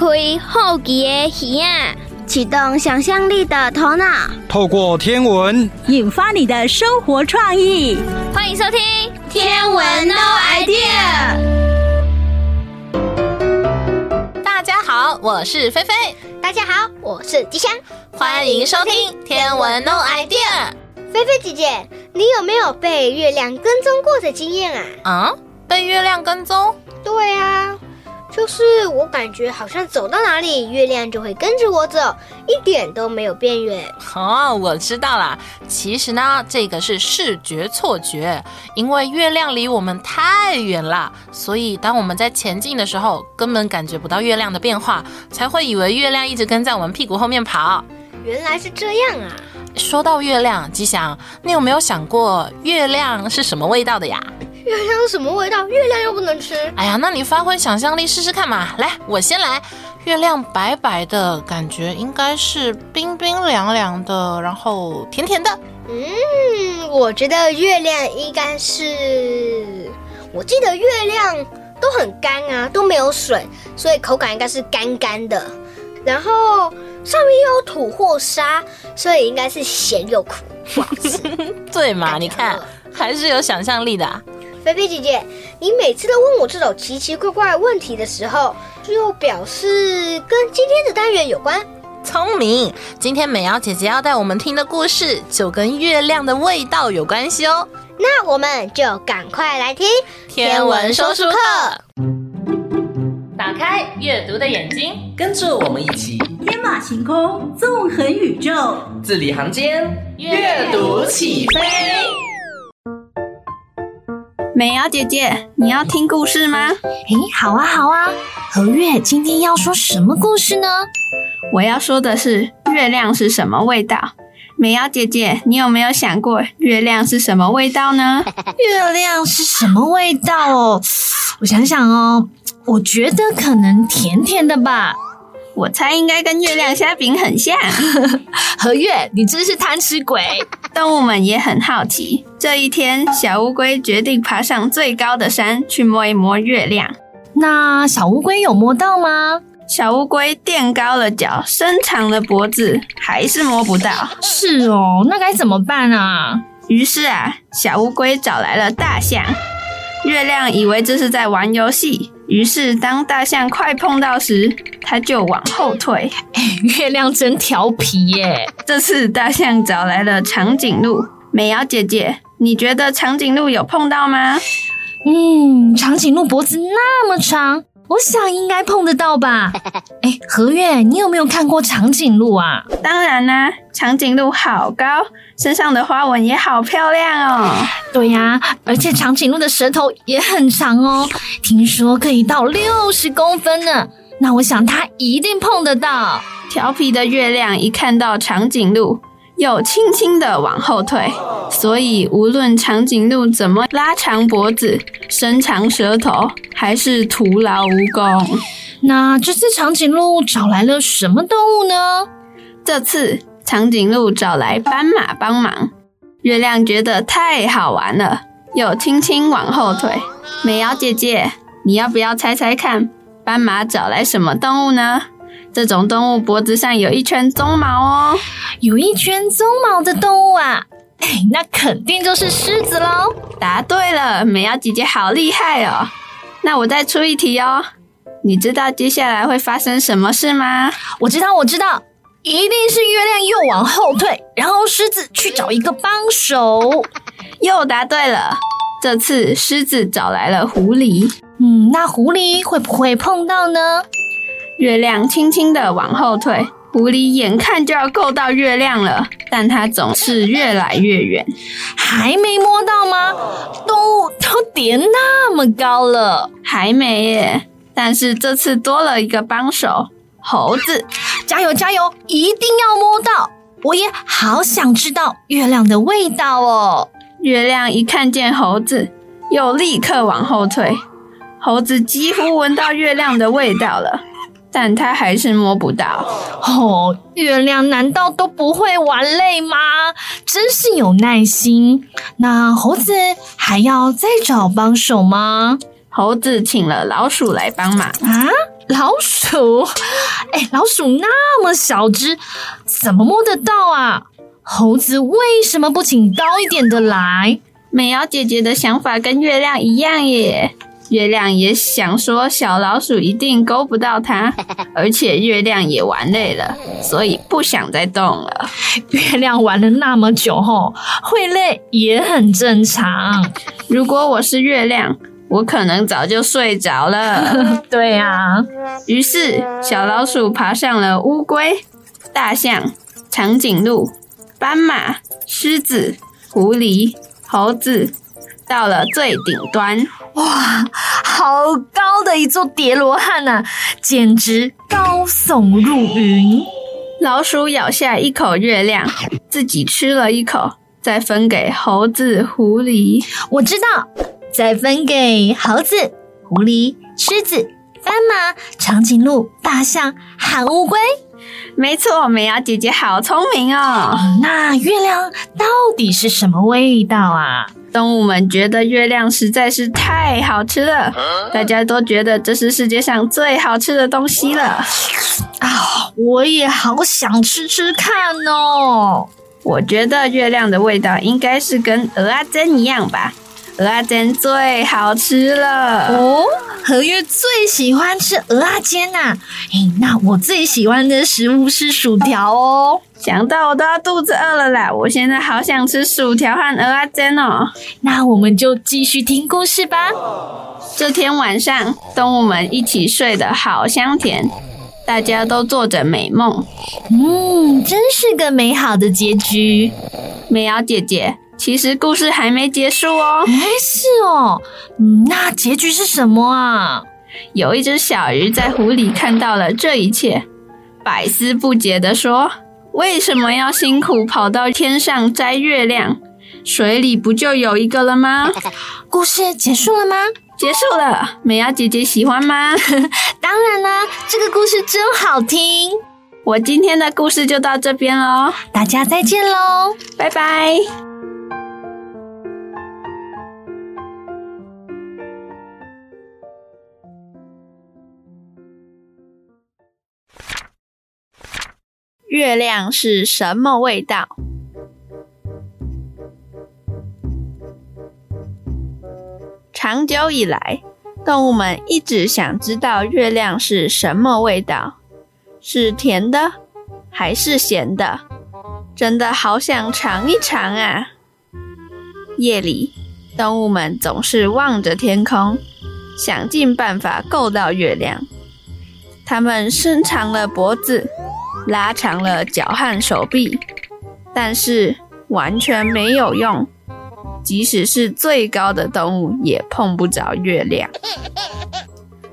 开好奇的耳啊，启动想象力的头脑，透过天文引发你的生活创意。欢迎收听《天文 No idea》。大家好，我是菲菲。大家好，我是吉祥。欢迎收听《天文 No idea》。菲菲姐姐，你有没有被月亮跟踪过的经验啊？啊，被月亮跟踪？对啊。就是我感觉好像走到哪里，月亮就会跟着我走，一点都没有变远。哦，我知道啦。其实呢，这个是视觉错觉，因为月亮离我们太远了，所以当我们在前进的时候，根本感觉不到月亮的变化，才会以为月亮一直跟在我们屁股后面跑。原来是这样啊！说到月亮，吉祥，你有没有想过月亮是什么味道的呀？月亮什么味道？月亮又不能吃。哎呀，那你发挥想象力试试看嘛！来，我先来。月亮白白的，感觉应该是冰冰凉凉的，然后甜甜的。嗯，我觉得月亮应该是……我记得月亮都很干啊，都没有水，所以口感应该是干干的。然后上面又有土或沙，所以应该是咸又苦。哇 对嘛？你看，还是有想象力的啊。菲菲姐姐，你每次都问我这种奇奇怪怪的问题的时候，就表示跟今天的单元有关。聪明！今天美瑶姐姐要带我们听的故事就跟月亮的味道有关系哦。那我们就赶快来听天文说书课。打开阅读的眼睛，跟着我们一起天马行空，纵横宇宙，字里行间，阅读起飞。美瑶姐姐，你要听故事吗？诶，好啊，好啊。和月今天要说什么故事呢？我要说的是月亮是什么味道。美瑶姐姐，你有没有想过月亮是什么味道呢？月亮是什么味道哦？我想想哦，我觉得可能甜甜的吧。我猜应该跟月亮虾饼很像。何月，你真是贪吃鬼！动物们也很好奇。这一天，小乌龟决定爬上最高的山去摸一摸月亮。那小乌龟有摸到吗？小乌龟垫高了脚，伸长了脖子，还是摸不到。是哦，那该怎么办啊？于是啊，小乌龟找来了大象。月亮以为这是在玩游戏，于是当大象快碰到时，它就往后退。哎，月亮真调皮耶！这次大象找来了长颈鹿。美瑶姐姐，你觉得长颈鹿有碰到吗？嗯，长颈鹿脖子那么长，我想应该碰得到吧。哎，何月，你有没有看过长颈鹿啊？当然啦，长颈鹿好高。身上的花纹也好漂亮哦！对呀，而且长颈鹿的舌头也很长哦，听说可以到六十公分呢。那我想它一定碰得到。调皮的月亮一看到长颈鹿，又轻轻地往后退，所以无论长颈鹿怎么拉长脖子、伸长舌头，还是徒劳无功。那这次长颈鹿找来了什么动物呢？这次。长颈鹿找来斑马帮忙，月亮觉得太好玩了，又轻轻往后退。美瑶姐姐，你要不要猜猜看，斑马找来什么动物呢？这种动物脖子上有一圈鬃毛哦，有一圈鬃毛的动物啊，哎，那肯定就是狮子喽。答对了，美瑶姐姐好厉害哦。那我再出一题哦，你知道接下来会发生什么事吗？我知道，我知道。一定是月亮又往后退，然后狮子去找一个帮手。又答对了，这次狮子找来了狐狸。嗯，那狐狸会不会碰到呢？月亮轻轻的往后退，狐狸眼看就要够到月亮了，但它总是越来越远。还没摸到吗？动物都叠那么高了，还没耶。但是这次多了一个帮手。猴子，加油加油！一定要摸到！我也好想知道月亮的味道哦。月亮一看见猴子，又立刻往后退。猴子几乎闻到月亮的味道了，但他还是摸不到。哦，月亮难道都不会玩累吗？真是有耐心。那猴子还要再找帮手吗？猴子请了老鼠来帮忙啊。老鼠，哎，老鼠那么小只，怎么摸得到啊？猴子为什么不请高一点的来？美瑶姐姐的想法跟月亮一样耶。月亮也想说，小老鼠一定勾不到它，而且月亮也玩累了，所以不想再动了。月亮玩了那么久后，会累也很正常。如果我是月亮，我可能早就睡着了。对啊，于是小老鼠爬上了乌龟、大象、长颈鹿、斑马、狮子、狐狸、猴子。到了最顶端，哇，好高的一座叠罗汉呐，简直高耸入云。老鼠咬下一口月亮，自己吃了一口，再分给猴子、狐狸。我知道，再分给猴子、狐狸、狮子、斑马、长颈鹿、大象、海乌龟。没错，美瑶姐姐好聪明哦。那月亮到底是什么味道啊？动物们觉得月亮实在是太好吃了，大家都觉得这是世界上最好吃的东西了。啊，我也好想吃吃看哦。我觉得月亮的味道应该是跟鹅阿珍一样吧。蚵仔煎最好吃了哦，何月最喜欢吃蚵仔煎呐、啊。诶，那我最喜欢的食物是薯条哦。想到我都要肚子饿了啦！我现在好想吃薯条和蚵仔煎哦。那我们就继续听故事吧。这天晚上，动物们一起睡得好香甜，大家都做着美梦。嗯，真是个美好的结局。美瑶姐姐。其实故事还没结束哦。哎，是哦。嗯，那结局是什么啊？有一只小鱼在湖里看到了这一切，百思不解地说：“为什么要辛苦跑到天上摘月亮？水里不就有一个了吗？” 故事结束了吗？结束了。美瑶姐姐喜欢吗？当然啦，这个故事真好听。我今天的故事就到这边喽，大家再见喽，拜拜。月亮是什么味道？长久以来，动物们一直想知道月亮是什么味道，是甜的还是咸的？真的好想尝一尝啊！夜里，动物们总是望着天空，想尽办法够到月亮。它们伸长了脖子。拉长了脚和手臂，但是完全没有用。即使是最高的动物，也碰不着月亮。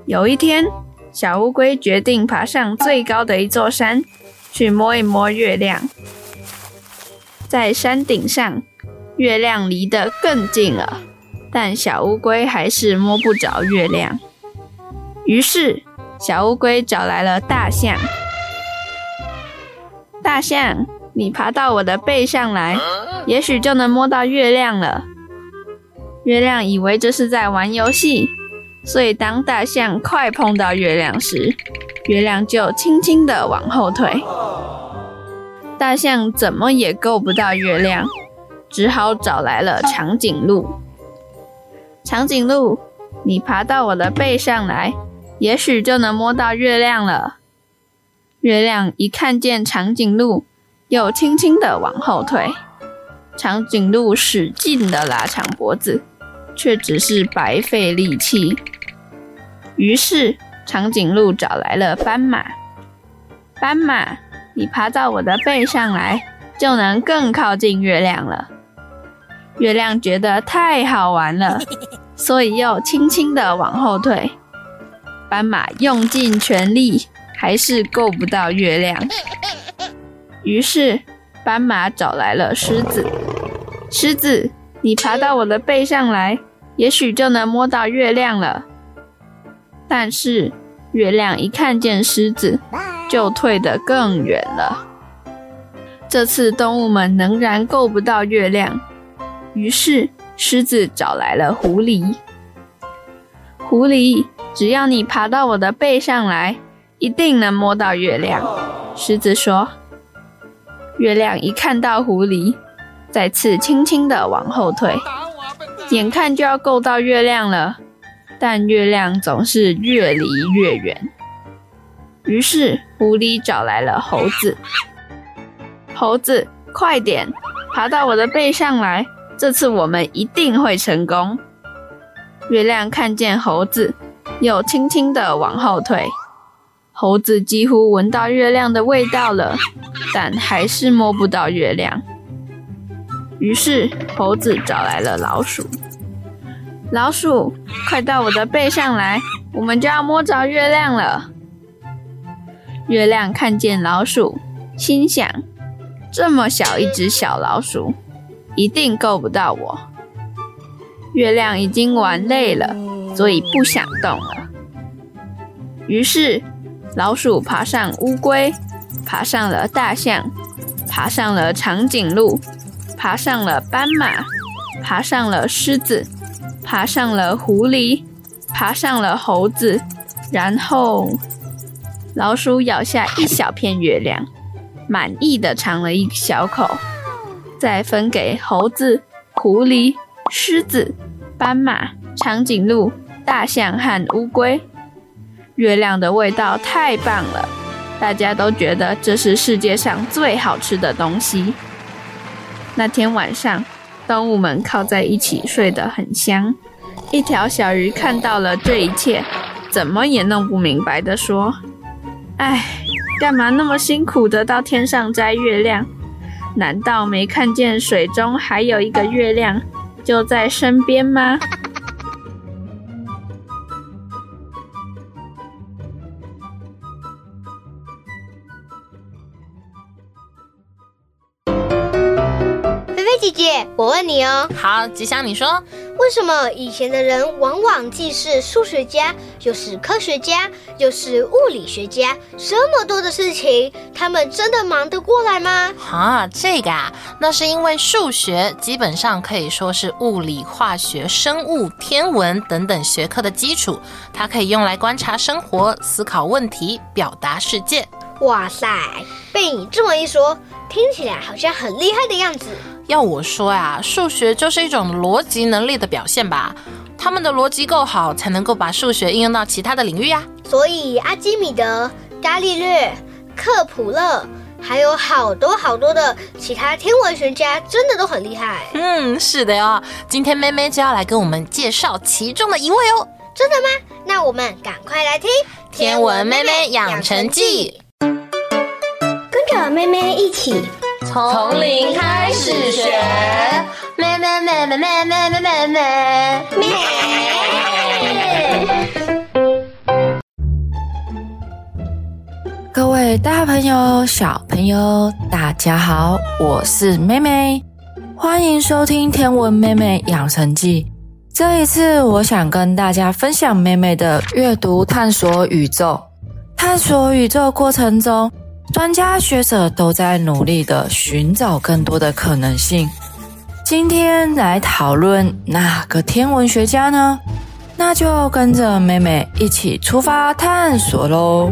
有一天，小乌龟决定爬上最高的一座山，去摸一摸月亮。在山顶上，月亮离得更近了，但小乌龟还是摸不着月亮。于是，小乌龟找来了大象。大象，你爬到我的背上来，也许就能摸到月亮了。月亮以为这是在玩游戏，所以当大象快碰到月亮时，月亮就轻轻地往后退。大象怎么也够不到月亮，只好找来了长颈鹿。长颈鹿，你爬到我的背上来，也许就能摸到月亮了。月亮一看见长颈鹿，又轻轻地往后退。长颈鹿使劲地拉长脖子，却只是白费力气。于是，长颈鹿找来了斑马。斑马，你爬到我的背上来，就能更靠近月亮了。月亮觉得太好玩了，所以又轻轻地往后退。斑马用尽全力。还是够不到月亮，于是斑马找来了狮子。狮子，你爬到我的背上来，也许就能摸到月亮了。但是月亮一看见狮子，就退得更远了。这次动物们仍然够不到月亮，于是狮子找来了狐狸。狐狸，只要你爬到我的背上来，一定能摸到月亮。狮子说。月亮一看到狐狸，再次轻轻地往后退，眼看就要够到月亮了，但月亮总是越离越远。于是狐狸找来了猴子，猴子，快点，爬到我的背上来，这次我们一定会成功。月亮看见猴子，又轻轻地往后退。猴子几乎闻到月亮的味道了，但还是摸不到月亮。于是猴子找来了老鼠。老鼠，快到我的背上来，我们就要摸着月亮了。月亮看见老鼠，心想：这么小一只小老鼠，一定够不到我。月亮已经玩累了，所以不想动了。于是。老鼠爬上乌龟，爬上了大象，爬上了长颈鹿，爬上了斑马，爬上了狮子，爬上了狐狸，爬上了猴子，然后老鼠咬下一小片月亮，满意的尝了一小口，再分给猴子、狐狸、狮子、斑马、长颈鹿、大象和乌龟。月亮的味道太棒了，大家都觉得这是世界上最好吃的东西。那天晚上，动物们靠在一起睡得很香。一条小鱼看到了这一切，怎么也弄不明白地说：“哎，干嘛那么辛苦的到天上摘月亮？难道没看见水中还有一个月亮就在身边吗？”姐姐，我问你哦。好，吉祥，你说，为什么以前的人往往既是数学家，又是科学家，又是物理学家，这么多的事情，他们真的忙得过来吗？啊，这个啊，那是因为数学基本上可以说是物理、化学、生物、天文等等学科的基础，它可以用来观察生活、思考问题、表达世界。哇塞，被你这么一说，听起来好像很厉害的样子。要我说呀，数学就是一种逻辑能力的表现吧。他们的逻辑够好，才能够把数学应用到其他的领域呀。所以阿基米德、伽利略、克普勒，还有好多好多的其他天文学家，真的都很厉害。嗯，是的哟。今天妹妹就要来跟我们介绍其中的一位哦。真的吗？那我们赶快来听《天文妹妹养成记》，跟着妹妹一起。从零开始学，妹妹妹妹妹妹妹妹妹。各位大朋友、小朋友，大家好，我是妹妹，欢迎收听《天文妹妹养成记》。这一次，我想跟大家分享妹妹的阅读探索宇宙，探索宇宙过程中。专家学者都在努力的寻找更多的可能性。今天来讨论哪个天文学家呢？那就跟着妹妹一起出发探索喽。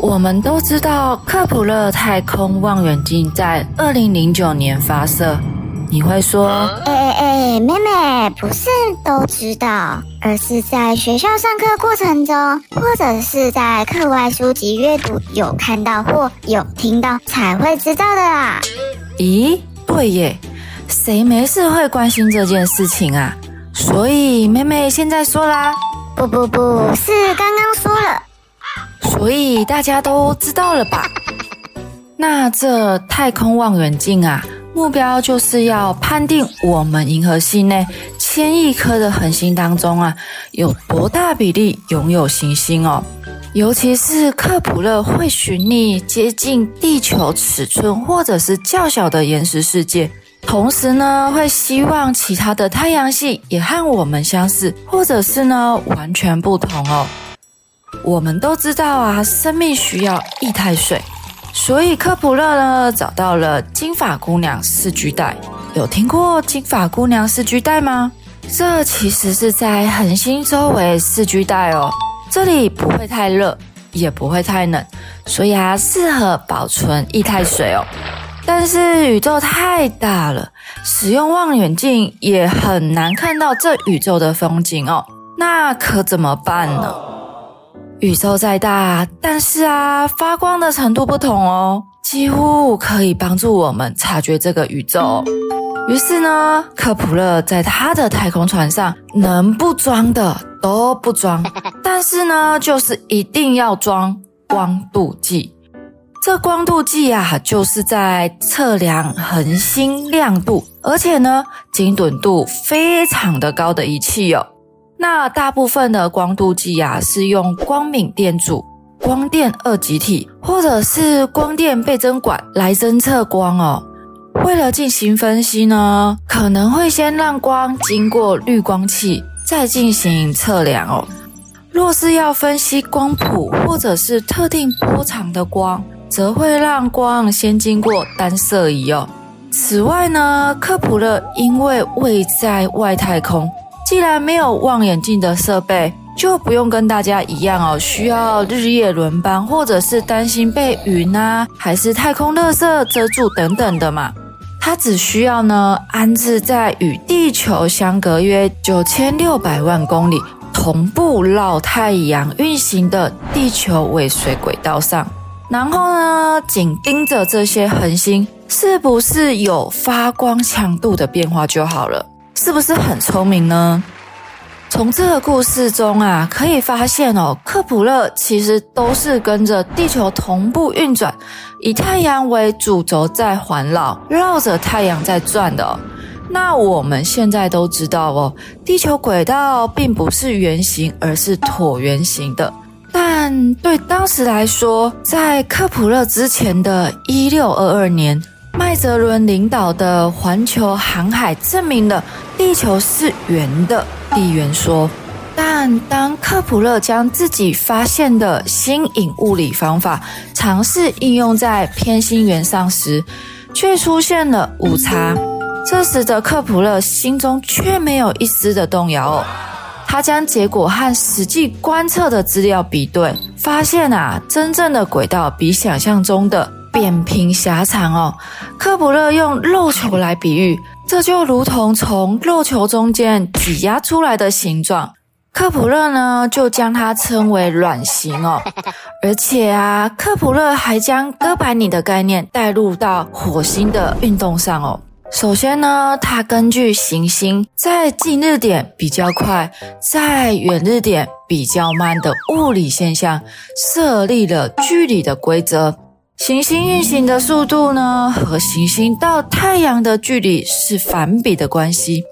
我们都知道，克普勒太空望远镜在二零零九年发射。你会说，哎哎哎，妹妹，不是都知道，而是在学校上课过程中，或者是在课外书籍阅读有看到或有听到才会知道的啦。咦，对耶，谁没事会关心这件事情啊？所以妹妹现在说啦，不不不是刚刚说了，所以大家都知道了吧？那这太空望远镜啊？目标就是要判定我们银河系内千亿颗的恒星当中啊，有多大比例拥有行星哦。尤其是克普勒会寻觅接近地球尺寸或者是较小的岩石世界，同时呢，会希望其他的太阳系也和我们相似，或者是呢完全不同哦。我们都知道啊，生命需要液态水。所以，科普勒呢找到了金发姑娘四巨带，有听过金发姑娘四居带吗？这其实是在恒星周围四居带哦。这里不会太热，也不会太冷，所以啊，适合保存液态水哦。但是宇宙太大了，使用望远镜也很难看到这宇宙的风景哦。那可怎么办呢？宇宙再大，但是啊，发光的程度不同哦。几乎可以帮助我们察觉这个宇宙。于是呢，科普勒在他的太空船上能不装的都不装，但是呢，就是一定要装光度计。这光度计啊，就是在测量恒星亮度，而且呢，精准度非常的高的仪器哦。那大部分的光度计啊，是用光敏电阻。光电二极体，或者是光电倍增管来侦测光哦。为了进行分析呢，可能会先让光经过滤光器，再进行测量哦。若是要分析光谱或者是特定波长的光，则会让光先经过单色仪哦。此外呢，科普勒因为位在外太空，既然没有望远镜的设备。就不用跟大家一样哦，需要日夜轮班，或者是担心被云啊，还是太空垃圾遮住等等的嘛。它只需要呢，安置在与地球相隔约九千六百万公里、同步绕太阳运行的地球尾随轨道上，然后呢，紧盯着这些恒星是不是有发光强度的变化就好了，是不是很聪明呢？从这个故事中啊，可以发现哦，克普勒其实都是跟着地球同步运转，以太阳为主轴在环绕，绕着太阳在转的。那我们现在都知道哦，地球轨道并不是圆形，而是椭圆形的。但对当时来说，在克普勒之前的一六二二年，麦哲伦领导的环球航海证明了地球是圆的。地圆说，但当克普勒将自己发现的新颖物理方法尝试应用在偏心圆上时，却出现了误差。这时的克普勒心中却没有一丝的动摇。他将结果和实际观测的资料比对，发现啊，真正的轨道比想象中的扁平狭长哦。科普勒用肉球来比喻。这就如同从肉球中间挤压出来的形状，科普勒呢就将它称为卵形哦。而且啊，科普勒还将哥白尼的概念带入到火星的运动上哦。首先呢，他根据行星在近日点比较快，在远日点比较慢的物理现象，设立了距离的规则。行星运行的速度呢，和行星到太阳的距离是反比的关系。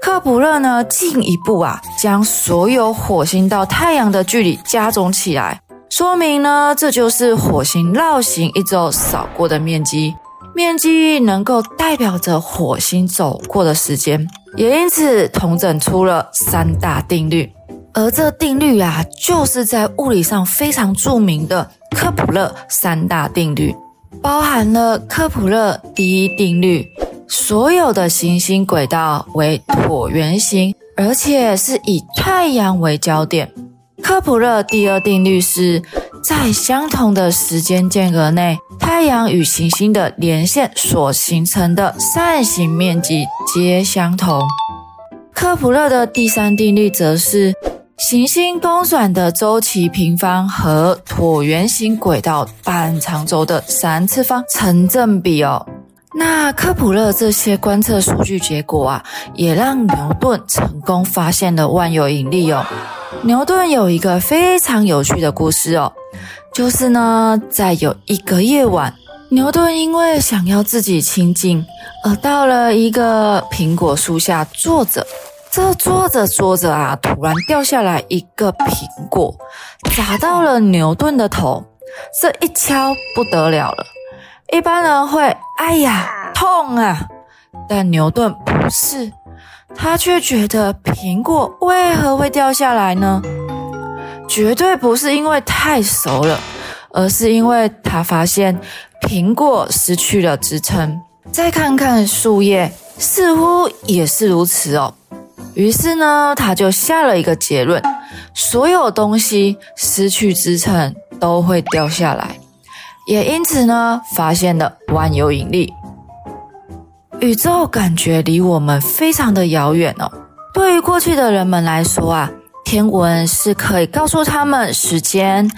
科普勒呢，进一步啊，将所有火星到太阳的距离加总起来，说明呢，这就是火星绕行一周扫过的面积。面积能够代表着火星走过的时间，也因此统整出了三大定律。而这定律啊，就是在物理上非常著名的。科普勒三大定律包含了科普勒第一定律，所有的行星轨道为椭圆形，而且是以太阳为焦点。科普勒第二定律是在相同的时间间隔内，太阳与行星的连线所形成的扇形面积皆相同。科普勒的第三定律则是。行星公转的周期平方和椭圆形轨道半长轴的三次方成正比哦。那科普勒这些观测数据结果啊，也让牛顿成功发现了万有引力哦。牛顿有一个非常有趣的故事哦，就是呢，在有一个夜晚，牛顿因为想要自己清静，而到了一个苹果树下坐着。这坐着坐着啊，突然掉下来一个苹果，砸到了牛顿的头。这一敲不得了了，一般人会哎呀痛啊，但牛顿不是，他却觉得苹果为何会掉下来呢？绝对不是因为太熟了，而是因为他发现苹果失去了支撑。再看看树叶。似乎也是如此哦。于是呢，他就下了一个结论：所有东西失去支撑都会掉下来。也因此呢，发现了万有引力。宇宙感觉离我们非常的遥远哦。对于过去的人们来说啊，天文是可以告诉他们时间、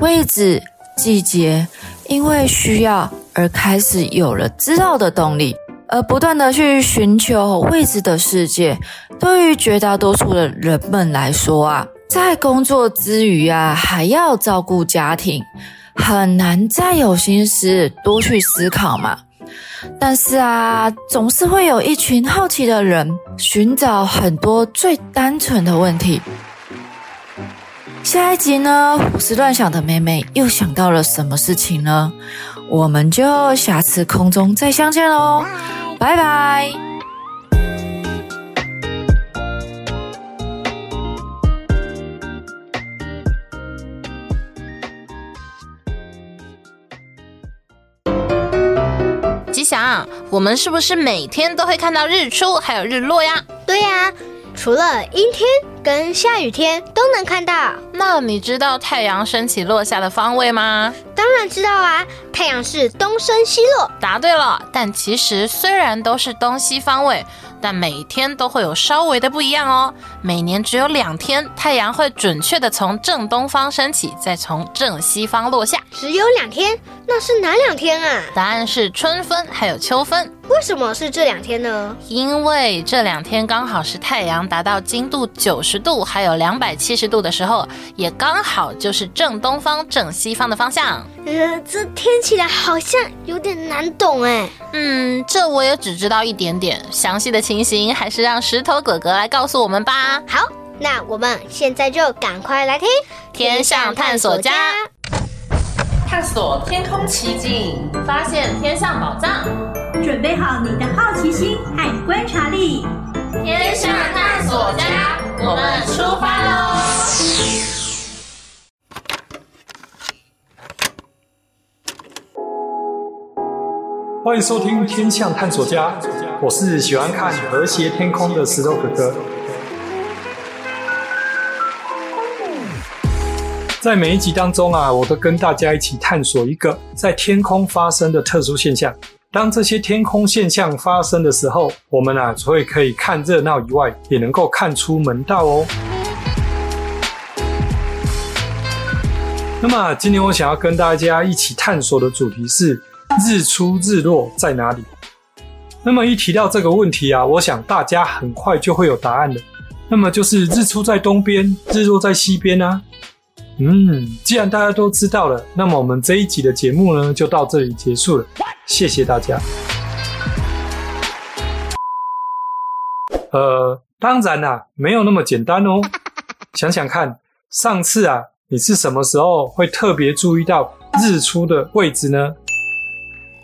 位置、季节，因为需要而开始有了知道的动力。而不断的去寻求未知的世界，对于绝大多数的人们来说啊，在工作之余啊，还要照顾家庭，很难再有心思多去思考嘛。但是啊，总是会有一群好奇的人，寻找很多最单纯的问题。下一集呢，胡思乱想的妹妹又想到了什么事情呢？我们就下次空中再相见喽，拜拜。吉祥，我们是不是每天都会看到日出还有日落呀？对呀，除了阴天跟下雨天都能看到。那你知道太阳升起落下的方位吗？当然知道啊，太阳是东升西落。答对了，但其实虽然都是东西方位，但每天都会有稍微的不一样哦。每年只有两天，太阳会准确的从正东方升起，再从正西方落下。只有两天？那是哪两天啊？答案是春分还有秋分。为什么是这两天呢？因为这两天刚好是太阳达到经度九十度还有两百七十度的时候，也刚好就是正东方、正西方的方向。呃，这听起来好像有点难懂哎。嗯，这我也只知道一点点，详细的情形还是让石头哥哥来告诉我们吧。好，那我们现在就赶快来听《天上探索家》，探索天空奇景，发现天上宝藏。准备好你的好奇心和观察力，天上探索家，我们出发喽！欢迎收听《天象探索家》，我是喜欢看和谐天空的石头哥哥。在每一集当中啊，我都跟大家一起探索一个在天空发生的特殊现象。当这些天空现象发生的时候，我们啊，除了可以看热闹以外，也能够看出门道哦。那么，今天我想要跟大家一起探索的主题是。日出日落在哪里？那么一提到这个问题啊，我想大家很快就会有答案了。那么就是日出在东边，日落在西边啊。嗯，既然大家都知道了，那么我们这一集的节目呢，就到这里结束了。谢谢大家。呃，当然啦、啊，没有那么简单哦。想想看，上次啊，你是什么时候会特别注意到日出的位置呢？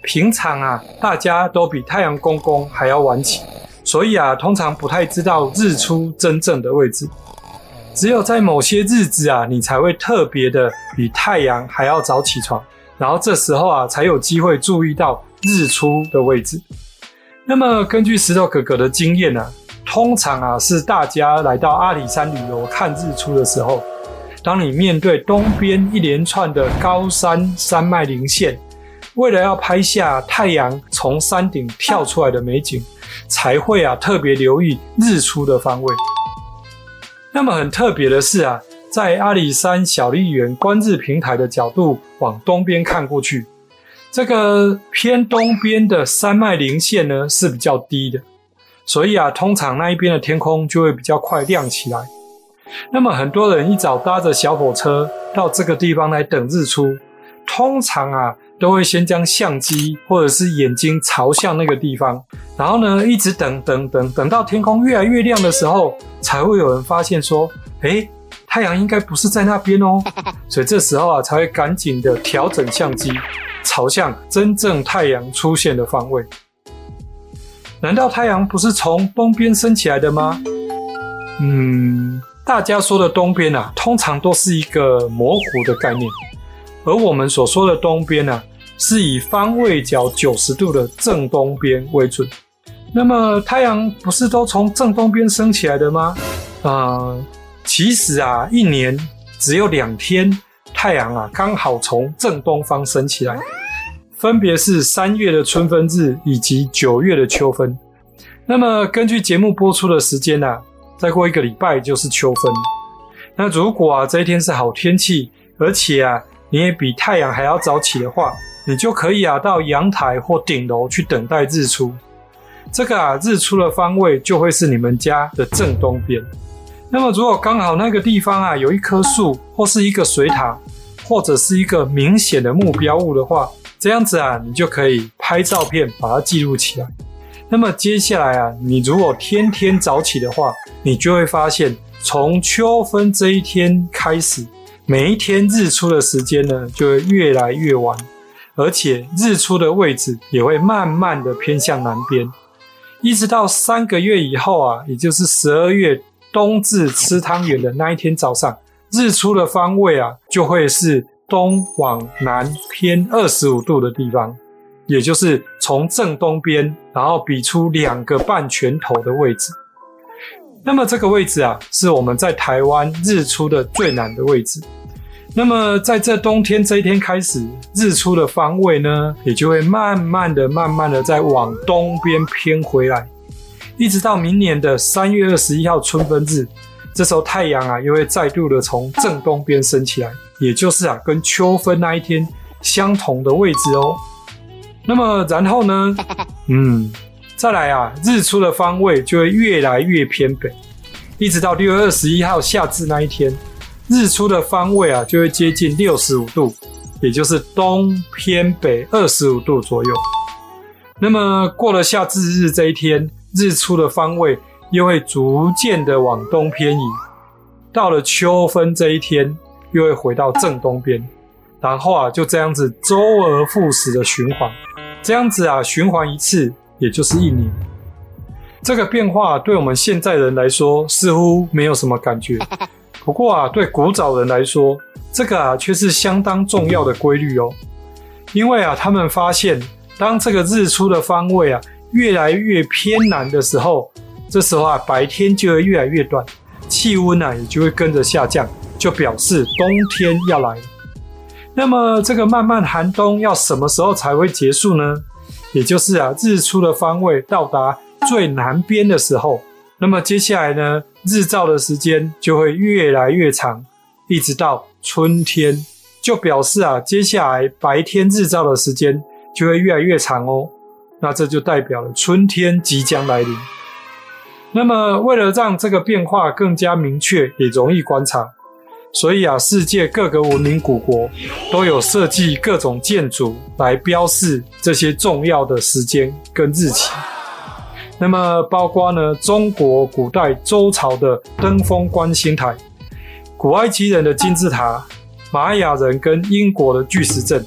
平常啊，大家都比太阳公公还要晚起，所以啊，通常不太知道日出真正的位置。只有在某些日子啊，你才会特别的比太阳还要早起床，然后这时候啊，才有机会注意到日出的位置。那么，根据石头哥哥的经验啊，通常啊，是大家来到阿里山旅游看日出的时候，当你面对东边一连串的高山山脉棱线。为了要拍下太阳从山顶跳出来的美景，才会啊特别留意日出的方位。那么很特别的是啊，在阿里山小笠原观日平台的角度往东边看过去，这个偏东边的山脉棱线呢是比较低的，所以啊通常那一边的天空就会比较快亮起来。那么很多人一早搭着小火车到这个地方来等日出，通常啊。都会先将相机或者是眼睛朝向那个地方，然后呢，一直等等等等到天空越来越亮的时候，才会有人发现说，诶，太阳应该不是在那边哦。所以这时候啊，才会赶紧的调整相机，朝向真正太阳出现的方位。难道太阳不是从东边升起来的吗？嗯，大家说的东边啊，通常都是一个模糊的概念，而我们所说的东边呢、啊。是以方位角九十度的正东边为准，那么太阳不是都从正东边升起来的吗？呃，其实啊，一年只有两天太阳啊刚好从正东方升起来，分别是三月的春分日以及九月的秋分。那么根据节目播出的时间啊，再过一个礼拜就是秋分。那如果啊这一天是好天气，而且啊你也比太阳还要早起的话，你就可以啊到阳台或顶楼去等待日出。这个啊日出的方位就会是你们家的正东边。那么如果刚好那个地方啊有一棵树或是一个水塔，或者是一个明显的目标物的话，这样子啊你就可以拍照片把它记录起来。那么接下来啊你如果天天早起的话，你就会发现。从秋分这一天开始，每一天日出的时间呢，就会越来越晚，而且日出的位置也会慢慢的偏向南边，一直到三个月以后啊，也就是十二月冬至吃汤圆的那一天早上，日出的方位啊，就会是东往南偏二十五度的地方，也就是从正东边，然后比出两个半拳头的位置。那么这个位置啊，是我们在台湾日出的最南的位置。那么在这冬天这一天开始，日出的方位呢，也就会慢慢的、慢慢的在往东边偏回来，一直到明年的三月二十一号春分日，这时候太阳啊，又会再度的从正东边升起来，也就是啊，跟秋分那一天相同的位置哦。那么然后呢，嗯。再来啊，日出的方位就会越来越偏北，一直到六月二十一号夏至那一天，日出的方位啊就会接近六十五度，也就是东偏北二十五度左右。那么过了夏至日这一天，日出的方位又会逐渐的往东偏移，到了秋分这一天，又会回到正东边，然后啊就这样子周而复始的循环，这样子啊循环一次。也就是一年，这个变化对我们现在人来说似乎没有什么感觉。不过啊，对古早人来说，这个啊却是相当重要的规律哦。因为啊，他们发现，当这个日出的方位啊越来越偏南的时候，这时候啊白天就会越来越短，气温啊也就会跟着下降，就表示冬天要来。那么这个漫漫寒冬要什么时候才会结束呢？也就是啊，日出的方位到达最南边的时候，那么接下来呢，日照的时间就会越来越长，一直到春天，就表示啊，接下来白天日照的时间就会越来越长哦。那这就代表了春天即将来临。那么为了让这个变化更加明确，也容易观察。所以啊，世界各个文明古国都有设计各种建筑来标示这些重要的时间跟日期。那么，包括呢，中国古代周朝的登封观星台，古埃及人的金字塔，玛雅人跟英国的巨石阵，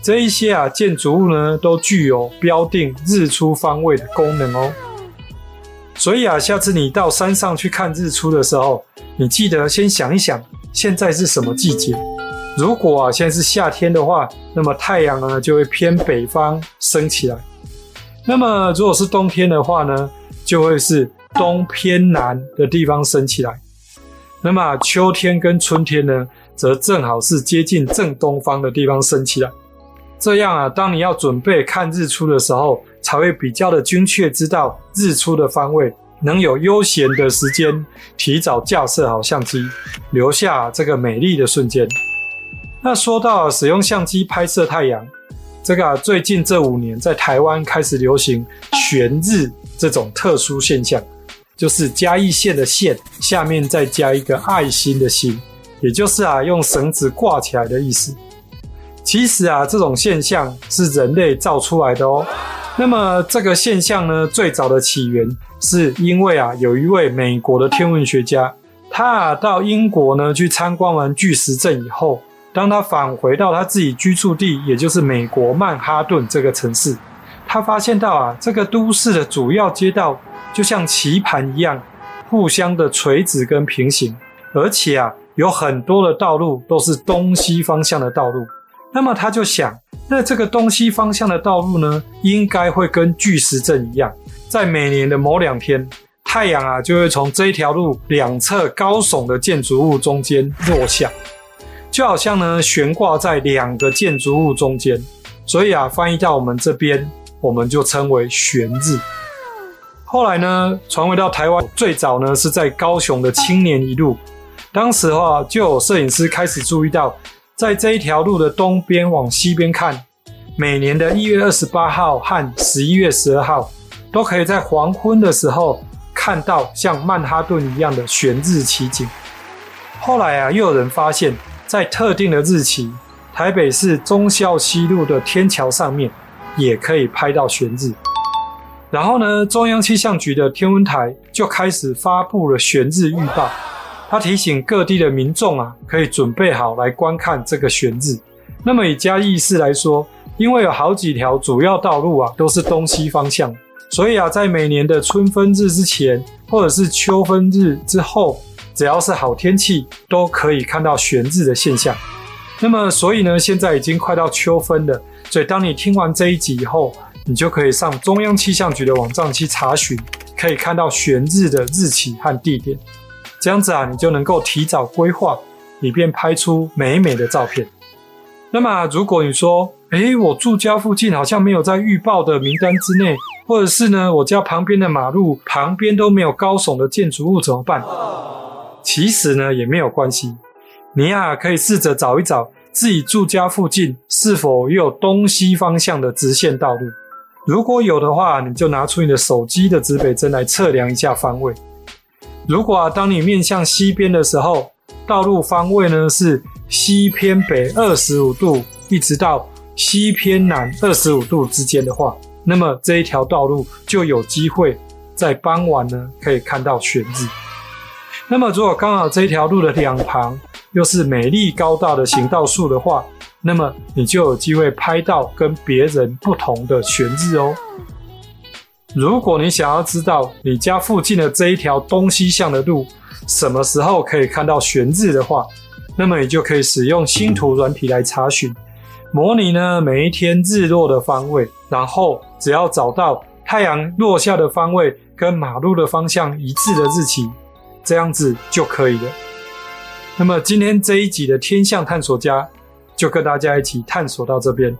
这一些啊建筑物呢，都具有标定日出方位的功能哦。所以啊，下次你到山上去看日出的时候，你记得先想一想。现在是什么季节？如果啊现在是夏天的话，那么太阳呢就会偏北方升起来。那么如果是冬天的话呢，就会是东偏南的地方升起来。那么秋天跟春天呢，则正好是接近正东方的地方升起来。这样啊，当你要准备看日出的时候，才会比较的精确知道日出的方位。能有悠闲的时间，提早架设好相机，留下这个美丽的瞬间。那说到使用相机拍摄太阳，这个最近这五年在台湾开始流行悬日这种特殊现象，就是嘉义县的县下面再加一个爱心的心，也就是啊用绳子挂起来的意思。其实啊这种现象是人类造出来的哦。那么这个现象呢，最早的起源是因为啊，有一位美国的天文学家，他啊到英国呢去参观完巨石阵以后，当他返回到他自己居住地，也就是美国曼哈顿这个城市，他发现到啊，这个都市的主要街道就像棋盘一样，互相的垂直跟平行，而且啊，有很多的道路都是东西方向的道路。那么他就想，那这个东西方向的道路呢，应该会跟巨石阵一样，在每年的某两天，太阳啊就会从这一条路两侧高耸的建筑物中间落下，就好像呢悬挂在两个建筑物中间。所以啊，翻译到我们这边，我们就称为悬日。后来呢，传回到台湾，最早呢是在高雄的青年一路。当时的话，就有摄影师开始注意到，在这一条路的东边往西边看，每年的一月二十八号和十一月十二号，都可以在黄昏的时候看到像曼哈顿一样的悬日奇景。后来啊，又有人发现，在特定的日期，台北市忠孝西路的天桥上面也可以拍到悬日，然后呢，中央气象局的天文台就开始发布了悬日预报，他提醒各地的民众啊，可以准备好来观看这个悬日。那么以嘉义市来说，因为有好几条主要道路啊都是东西方向，所以啊，在每年的春分日之前或者是秋分日之后，只要是好天气，都可以看到悬日的现象。那么，所以呢，现在已经快到秋分了。所以，当你听完这一集以后，你就可以上中央气象局的网站去查询，可以看到悬日的日期和地点。这样子啊，你就能够提早规划，以便拍出美美的照片。那么，如果你说，诶，我住家附近好像没有在预报的名单之内，或者是呢，我家旁边的马路旁边都没有高耸的建筑物，怎么办？其实呢，也没有关系。你呀、可以试着找一找自己住家附近是否有东西方向的直线道路。如果有的话，你就拿出你的手机的指北针来测量一下方位。如果啊，当你面向西边的时候，道路方位呢是西偏北二十五度，一直到西偏南二十五度之间的话，那么这一条道路就有机会在傍晚呢可以看到悬日。那么如果刚好这条路的两旁，又是美丽高大的行道树的话，那么你就有机会拍到跟别人不同的悬日哦。如果你想要知道你家附近的这一条东西向的路什么时候可以看到悬日的话，那么你就可以使用星图软体来查询，模拟呢每一天日落的方位，然后只要找到太阳落下的方位跟马路的方向一致的日期，这样子就可以了。那么今天这一集的天象探索家就跟大家一起探索到这边，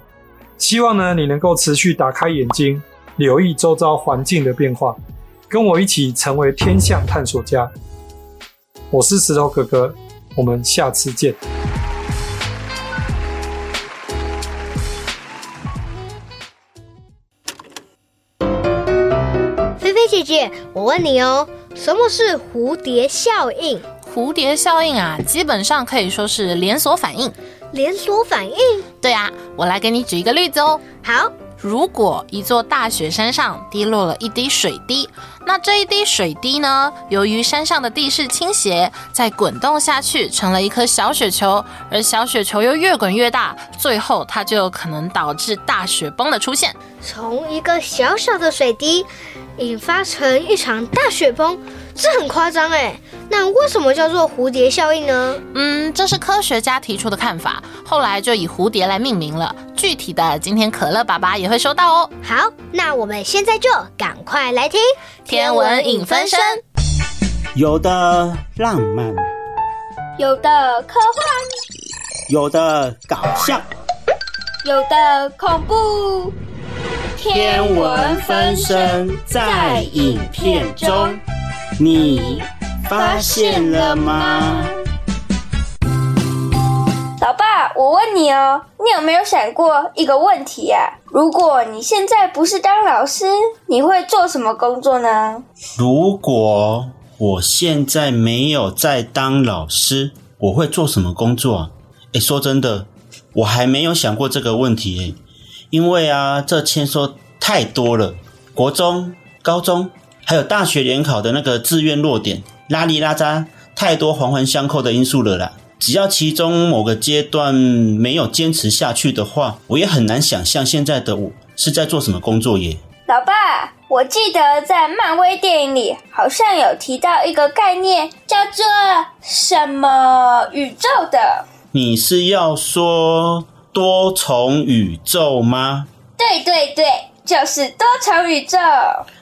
希望呢你能够持续打开眼睛，留意周遭环境的变化，跟我一起成为天象探索家。我是石头哥哥，我们下次见。菲菲姐姐，我问你哦，什么是蝴蝶效应？蝴蝶效应啊，基本上可以说是连锁反应。连锁反应？对啊，我来给你举一个例子哦。好，如果一座大雪山上滴落了一滴水滴，那这一滴水滴呢，由于山上的地势倾斜，在滚动下去，成了一颗小雪球，而小雪球又越滚越大，最后它就有可能导致大雪崩的出现。从一个小小的水滴，引发成一场大雪崩。这很夸张哎，那为什么叫做蝴蝶效应呢？嗯，这是科学家提出的看法，后来就以蝴蝶来命名了。具体的，今天可乐爸爸也会收到哦。好，那我们现在就赶快来听天文影分身。有的浪漫，有的科幻，有的搞笑，有的恐怖。天文分身在影片中。你发现了吗？老爸，我问你哦，你有没有想过一个问题呀？如果你现在不是当老师，你会做什么工作呢？如果我现在没有在当老师，我会做什么工作？诶，说真的，我还没有想过这个问题诶，因为啊，这牵涉太多了，国中、高中。还有大学联考的那个志愿落点，拉里拉扎，太多环环相扣的因素了啦。只要其中某个阶段没有坚持下去的话，我也很难想象现在的我是在做什么工作耶。老爸，我记得在漫威电影里好像有提到一个概念，叫做什么宇宙的？你是要说多重宇宙吗？对对对。就是多重宇宙。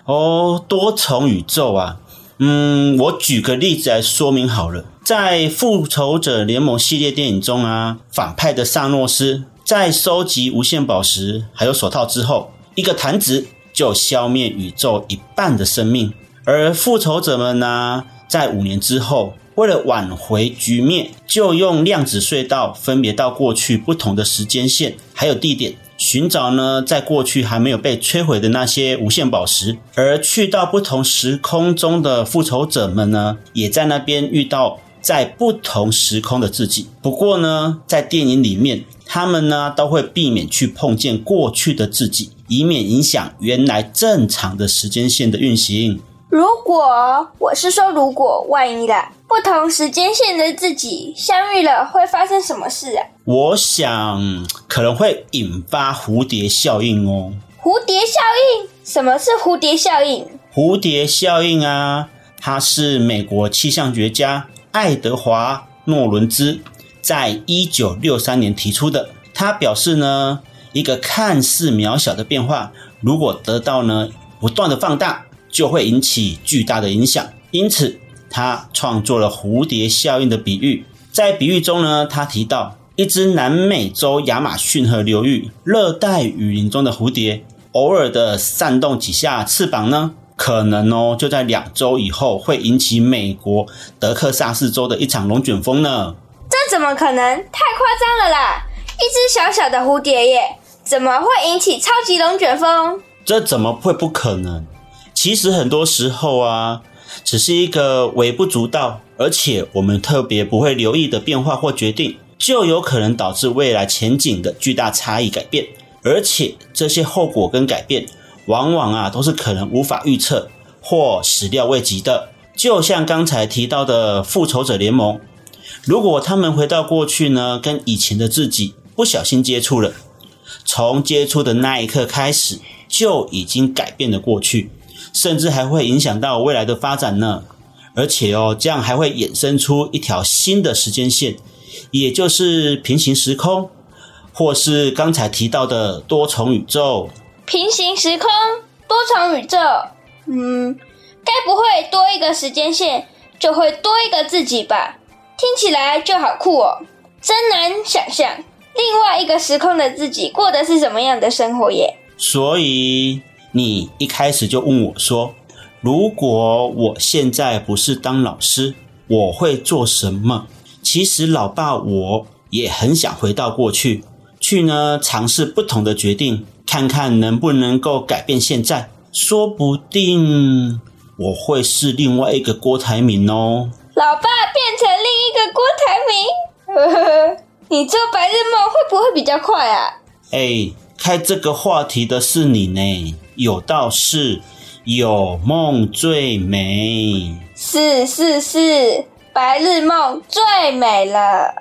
哦，多重宇宙啊，嗯，我举个例子来说明好了。在复仇者联盟系列电影中啊，反派的萨诺斯在收集无限宝石还有手套之后，一个弹指就消灭宇宙一半的生命。而复仇者们呢，在五年之后，为了挽回局面，就用量子隧道分别到过去不同的时间线还有地点，寻找呢在过去还没有被摧毁的那些无限宝石。而去到不同时空中的复仇者们呢，也在那边遇到。在不同时空的自己。不过呢，在电影里面，他们呢都会避免去碰见过去的自己，以免影响原来正常的时间线的运行。如果我是说，如果万一啦，不同时间线的自己相遇了，会发生什么事啊？我想可能会引发蝴蝶效应哦。蝴蝶效应？什么是蝴蝶效应？蝴蝶效应啊，它是美国气象学家。爱德华·诺伦兹在一九六三年提出的，他表示呢，一个看似渺小的变化，如果得到呢不断的放大，就会引起巨大的影响。因此，他创作了蝴蝶效应的比喻。在比喻中呢，他提到一只南美洲亚马逊河流域热带雨林中的蝴蝶，偶尔的扇动几下翅膀呢。可能哦，就在两周以后会引起美国德克萨斯州的一场龙卷风呢？这怎么可能？太夸张了啦！一只小小的蝴蝶耶，怎么会引起超级龙卷风？这怎么会不可能？其实很多时候啊，只是一个微不足道，而且我们特别不会留意的变化或决定，就有可能导致未来前景的巨大差异改变，而且这些后果跟改变。往往啊，都是可能无法预测或始料未及的。就像刚才提到的复仇者联盟，如果他们回到过去呢，跟以前的自己不小心接触了，从接触的那一刻开始，就已经改变了过去，甚至还会影响到未来的发展呢。而且哦，这样还会衍生出一条新的时间线，也就是平行时空，或是刚才提到的多重宇宙。平行时空、多重宇宙，嗯，该不会多一个时间线就会多一个自己吧？听起来就好酷哦，真难想象另外一个时空的自己过的是什么样的生活耶。所以你一开始就问我说，如果我现在不是当老师，我会做什么？其实老爸我也很想回到过去，去呢尝试不同的决定。看看能不能够改变现在，说不定我会是另外一个郭台铭哦。老爸变成另一个郭台铭，呵呵，你做白日梦会不会比较快啊？哎，开这个话题的是你呢，有道是有梦最美。是是是，白日梦最美了。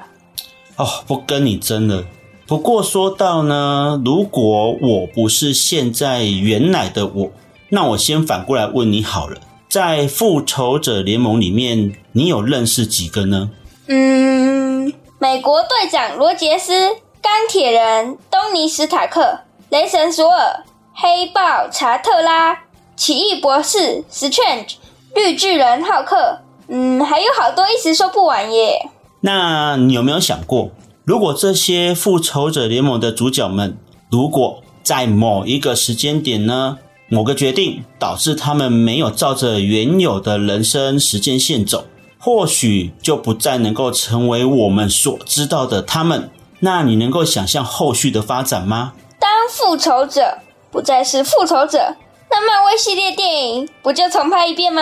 哦，不跟你争了。不过说到呢，如果我不是现在原来的我，那我先反过来问你好了，在复仇者联盟里面，你有认识几个呢？嗯，美国队长罗杰斯、钢铁人东尼史塔克、雷神索尔、黑豹查特拉、奇异博士 Strange、绿巨人浩克，嗯，还有好多一时说不完耶。那你有没有想过？如果这些复仇者联盟的主角们，如果在某一个时间点呢，某个决定导致他们没有照着原有的人生时间线走，或许就不再能够成为我们所知道的他们。那你能够想象后续的发展吗？当复仇者不再是复仇者，那漫威系列电影不就重拍一遍吗？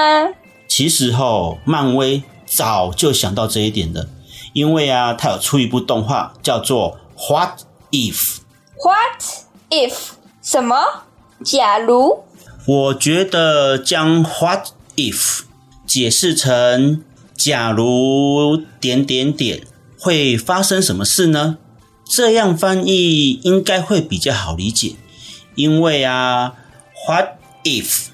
其实后，漫威早就想到这一点了。因为啊，他有出一部动画，叫做《What If》。What if 什么？假如？我觉得将 What if 解释成假如点点点会发生什么事呢？这样翻译应该会比较好理解。因为啊，What if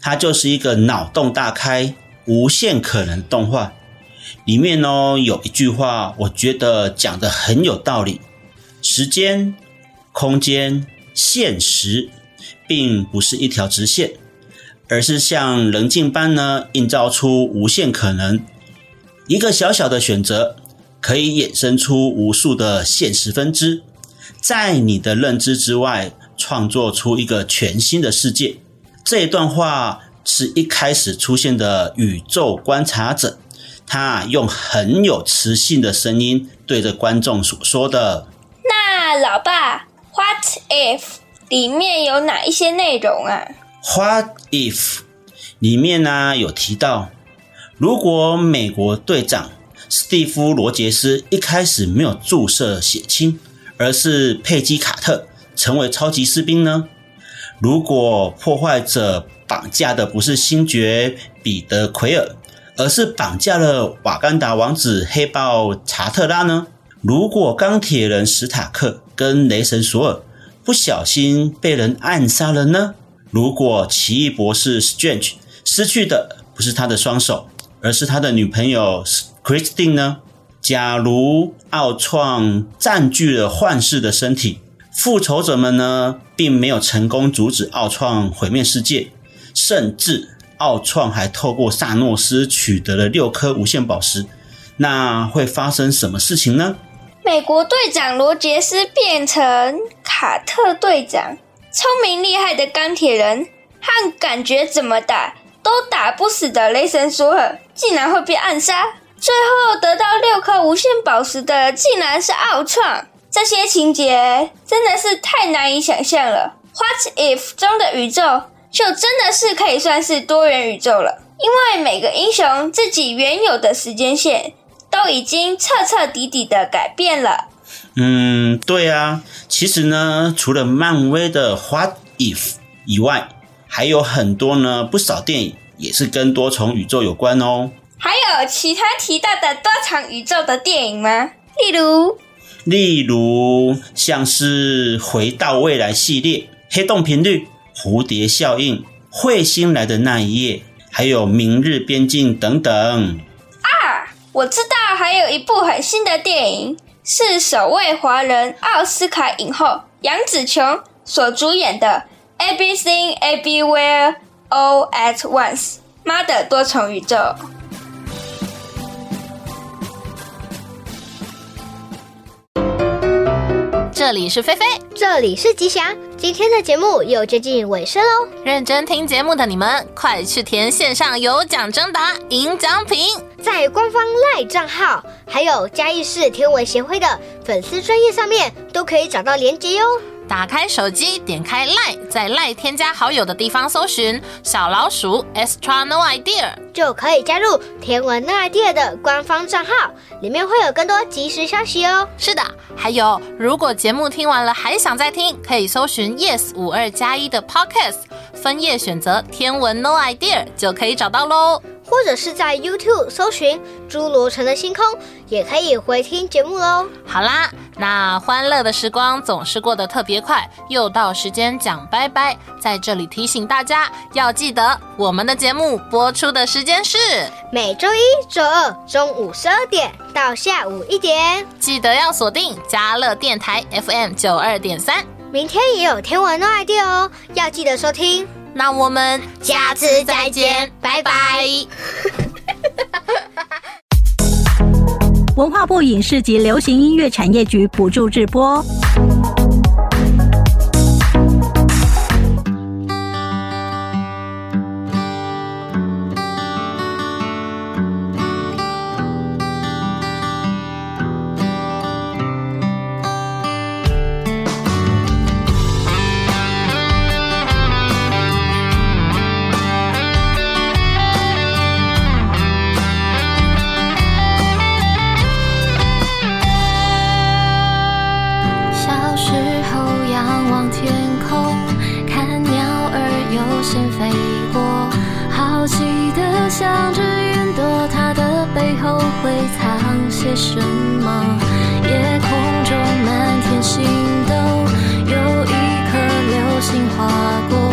它就是一个脑洞大开、无限可能动画。里面呢有一句话，我觉得讲得很有道理：时间、空间、现实并不是一条直线，而是像棱镜般呢，映照出无限可能。一个小小的选择，可以衍生出无数的现实分支，在你的认知之外，创作出一个全新的世界。这一段话是一开始出现的宇宙观察者，他用很有磁性的声音对着观众所说的。那老爸，What if 里面有哪一些内容啊？What if 里面呢有提到，如果美国队长史蒂夫·罗杰斯一开始没有注射血清，而是佩姬·卡特成为超级士兵呢？如果破坏者绑架的不是星爵彼得·奎尔，而是绑架了瓦干达王子黑豹查特拉呢？如果钢铁人史塔克跟雷神索尔不小心被人暗杀了呢？如果奇异博士 Strange 失去的不是他的双手，而是他的女朋友 Christine 呢？假如奥创占据了幻视的身体？复仇者们呢，并没有成功阻止奥创毁灭世界，甚至奥创还透过萨诺斯取得了六颗无限宝石。那会发生什么事情呢？美国队长罗杰斯变成卡特队长，聪明厉害的钢铁人和感觉怎么打都打不死的雷神索尔，竟然会被暗杀。最后得到六颗无限宝石的，竟然是奥创。这些情节真的是太难以想象了。What if 中的宇宙就真的是可以算是多元宇宙了？因为每个英雄自己原有的时间线都已经彻彻底底的改变了。嗯，对啊。其实呢，除了漫威的 What if 以外，还有很多呢，不少电影也是跟多重宇宙有关哦。还有其他提到的多重宇宙的电影吗？例如？例如，像是《回到未来》系列、黑洞频率、蝴蝶效应、彗星来的那一夜，还有《明日边境》等等。啊，我知道，还有一部很新的电影，是首位华人奥斯卡影后杨紫琼所主演的《Everything Everywhere All at Once》妈的多重宇宙。这里是菲菲，这里是吉祥。今天的节目又接近尾声喽，认真听节目的你们，快去填线上有奖征答，赢奖品，在官方赖账号还有嘉义市天文协会的粉丝专页上面都可以找到连接哟。打开手机，点开 Line，在 Line 添加好友的地方搜寻小老鼠 Extra No Idea，就可以加入天文 No Idea 的官方账号，里面会有更多即时消息哦。是的，还有如果节目听完了还想再听，可以搜寻 Yes 五二加一的 Podcast，分页选择天文 No Idea 就可以找到喽。或者是在 YouTube 搜寻侏罗城的星空，也可以回听节目喽。好啦，那欢乐的时光总是过得特别快，又到时间讲拜拜。在这里提醒大家，要记得我们的节目播出的时间是每周一、周二中午十二点到下午一点，记得要锁定嘉乐电台 FM 九二点三。明天也有天文 No idea 哦，要记得收听。那我们下次再见，拜拜。文化部影视及流行音乐产业局补助直播。先飞过，好奇的想着云朵它的背后会藏些什么。夜空中满天星斗，有一颗流星划过。